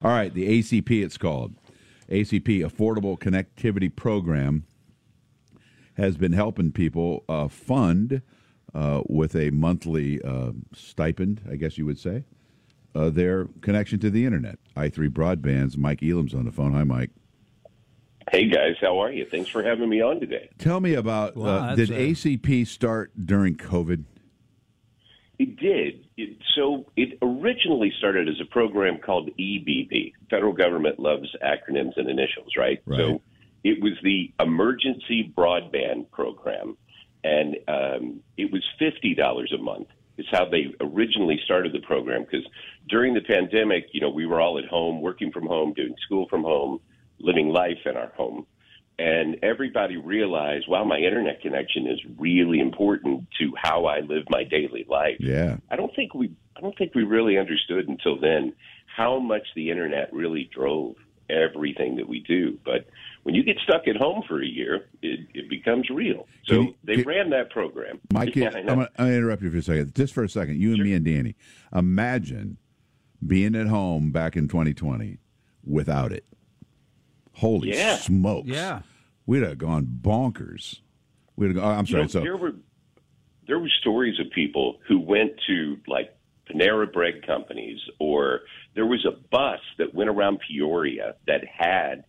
All right, the ACP, it's called. ACP, Affordable Connectivity Program, has been helping people uh, fund uh, with a monthly uh, stipend, I guess you would say, uh, their connection to the internet. i3 Broadband's Mike Elam's on the phone. Hi, Mike. Hey guys, how are you? Thanks for having me on today. Tell me about uh, did ACP start during COVID? It did. It, so it originally started as a program called EBB. Federal government loves acronyms and initials, right? Right. So it was the Emergency Broadband Program, and um, it was fifty dollars a month. Is how they originally started the program because during the pandemic, you know, we were all at home, working from home, doing school from home, living life in our home. And everybody realized, wow, my internet connection is really important to how I live my daily life. Yeah. I don't think we I don't think we really understood until then how much the internet really drove everything that we do. But when you get stuck at home for a year, it, it becomes real. So Can you- they can- ran that program. Mike, Yeah, I'm going to interrupt you for a second. Just for a second, you and me and Danny. Imagine being at home back in 2020 without it. Holy Yeah. smokes. Yeah. We'd have gone bonkers. We'd have gone, I'm You sorry. know, so, there were there were stories of people who went to like Panera Bread companies, or there was a bus that went around Peoria that had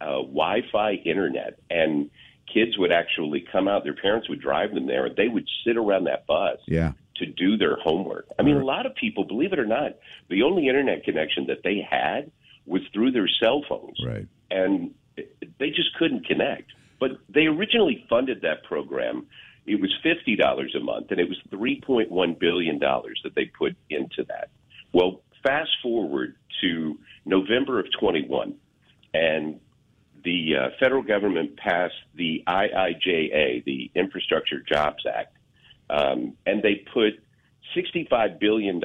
uh, Wi-Fi internet, and kids would actually come out. Their parents would drive them there, and they would sit around that bus yeah. to do their homework. I mean, a lot of people, believe it or not, the only internet connection that they had was through their cell phones Right. and they just couldn't connect. But they originally funded that program. It was fifty dollars a month, and it was three point one billion dollars that they put into that. Well, fast forward to November of twenty one, and the uh, federal government passed the IIJA, the Infrastructure Jobs Act, um, and they put $65 billion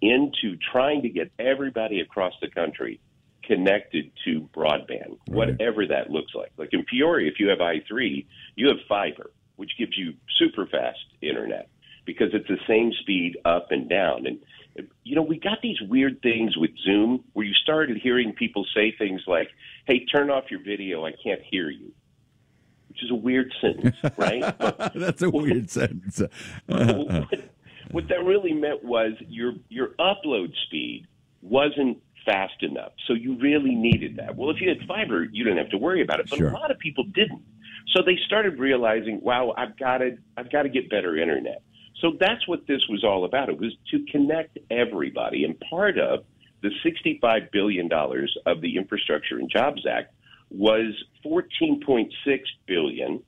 into trying to get everybody across the country connected to broadband, whatever that looks like. Like in Peoria, if you have I3, you have fiber, which gives you super fast internet because it's the same speed up and down. And, you know, we got these weird things with Zoom where you started hearing people say things like, hey, turn off your video, I can't hear you. Which is a weird sentence, right? But That's a weird sentence. what, what that really meant was your your upload speed wasn't fast enough, so you really needed that. Well, if you had fiber, you didn't have to worry about it, but Sure. a lot of people didn't. So they started realizing, wow, I've got to I've got to get better internet. So that's what this was all about. It was to connect everybody, and part of the $65 billion of the Infrastructure and Jobs Act was 14.6 billion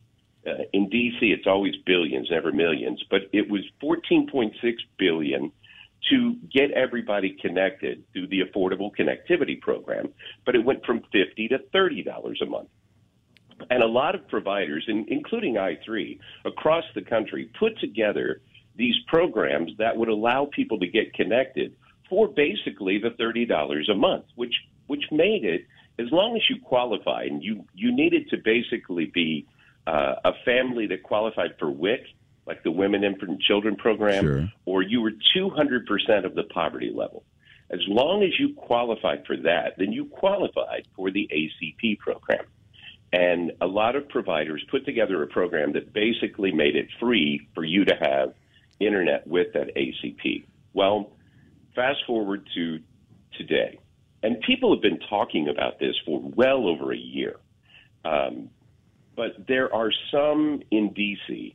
uh, in DC, it's always billions, never millions, but it was 14.6 billion to get everybody connected through the Affordable Connectivity Program. But it went from 50 to 30 dollars a month. And a lot of providers, including i3 across the country, put together these programs that would allow people to get connected for basically the thirty dollars a month, which which made it as long as you qualified and you you needed to basically be uh, a family that qualified for WIC, like the Women, Infant, and Children program, Sure. or you were 200% of the poverty level. As long as you qualified for that, then you qualified for the ACP program. And a lot of providers put together a program that basically made it free for you to have internet with that ACP. Well, fast forward to today, and people have been talking about this for well over a year. Um, but there are some in DC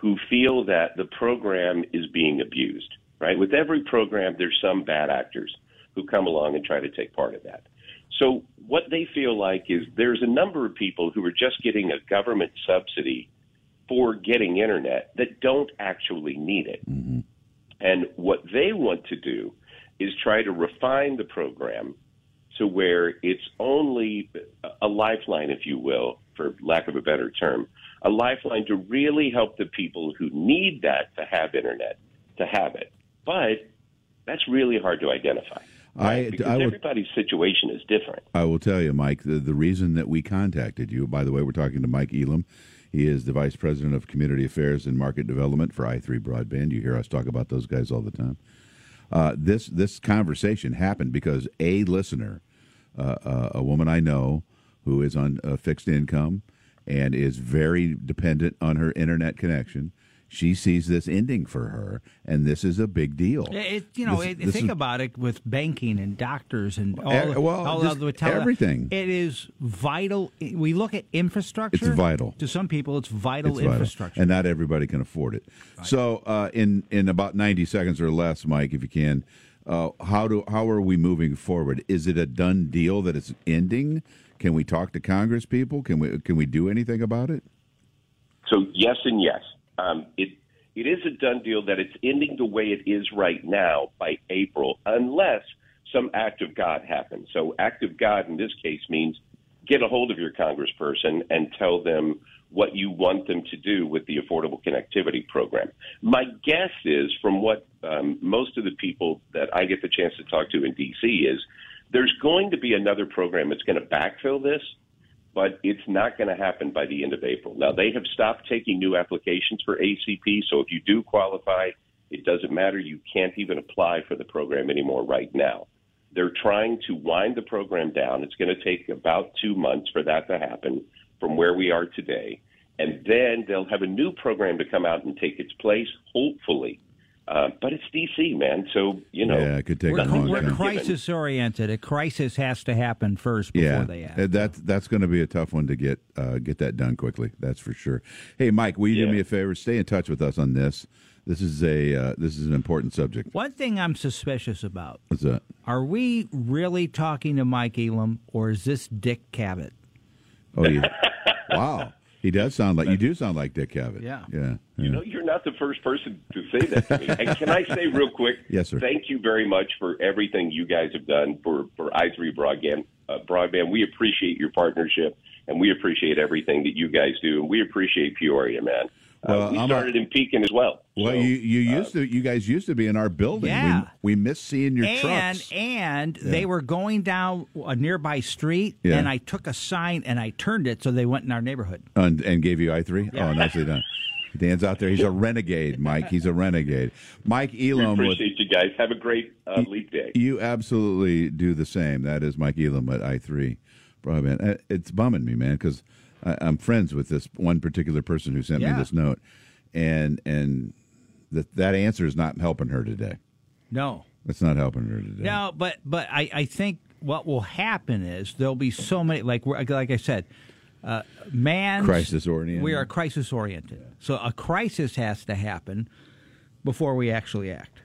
who feel that the program is being abused, right? With every program, there's some bad actors who come along and try to take part of that. So, what they feel like is there's a number of people who are just getting a government subsidy for getting internet that don't actually need it. Mm-hmm. And what they want to do is try to refine the program to where it's only a lifeline, if you will, for lack of a better term, a lifeline to really help the people who need that to have internet to have it. But that's really hard to identify. I- right? because I would- everybody's situation is different. I will tell you, Mike, the, the reason that we contacted you, by the way, we're talking to Mike Elam. He is the Vice President of Community Affairs and Market Development for i3 Broadband. You hear us talk about those guys all the time. Uh, this this conversation happened because a listener uh, uh, a woman I know who is on a fixed income and is very dependent on her internet connection. She sees this ending for her, and this is a big deal. It, you know, This- it, this think is- about it with banking and doctors and all, Eh, well, all just the everything. It is vital. We look at infrastructure. It's vital. to some people. It's vital It's vital. infrastructure. and not everybody can afford it. So, uh, in in about ninety seconds or less, Mike, if you can, uh, how do how are we moving forward? Is it a done deal that it's ending? Can we talk to Congress people? Can we can we do anything about it? So yes and yes. Um, it it is a done deal that it's ending the way it is right now by April, unless some act of God happens. So act of God in this case means get a hold of your congressperson and tell them what you want them to do with the Affordable Connectivity Program. My guess is, from what um, most of the people that I get the chance to talk to in D.C. is, there's going to be another program that's going to backfill this but it's not going to happen by the end of April. Now, they have stopped taking new applications for ACP, so if you do qualify, it doesn't matter. You can't even apply for the program anymore right now. They're trying to wind the program down. It's going to take about two months for that to happen from where we are today. And then they'll have a new program to come out and take its place, hopefully. Uh, but it's DC, man. So, you know. Yeah, it could take we're, a long we're time. crisis oriented. A crisis has to happen first before Yeah, they act. uh, that's that's going to be a tough one to get uh, get that done quickly. That's for sure. Hey, Mike, will you do me a favor? Stay in touch with us on this. This is a uh, this is an important subject. One thing I'm suspicious about: What's that? Are we really talking to Mike Elam, or is this Dick Cavett? Oh, you, wow. He does sound like you do sound like Dick Cavett. Yeah. yeah. You know, you're not the first person to say that to me. and can I say real quick? Yes, sir. Thank you very much for everything you guys have done for for i3 broadband. Uh, broadband. We appreciate your partnership, and we appreciate everything that you guys do, and we appreciate Peoria, man. Well, uh, we I'm a- started in Pekin as well. Well, So, you you used to you guys used to be in our building. Yeah. We, we miss seeing your and trucks. and they were going down a nearby street, Yeah. and I took a sign and I turned it so they went in our neighborhood. and, and gave you I three. Oh, nicely done. Dan's out there. He's a renegade, Mike. He's a renegade. Mike we Elam with appreciate you guys. Have a great uh, leap day. You absolutely do the same. That is Mike Elam at I three broadband. Uh, It's bumming me, man, because I'm friends with this one particular person who sent Yeah. me this note, and and that that answer is not helping her today. No, It's not helping her today. no, but but I, I think what will happen is there'll be so many like like I said, uh, man Crisis-oriented. We are crisis oriented, so a crisis has to happen before we actually act.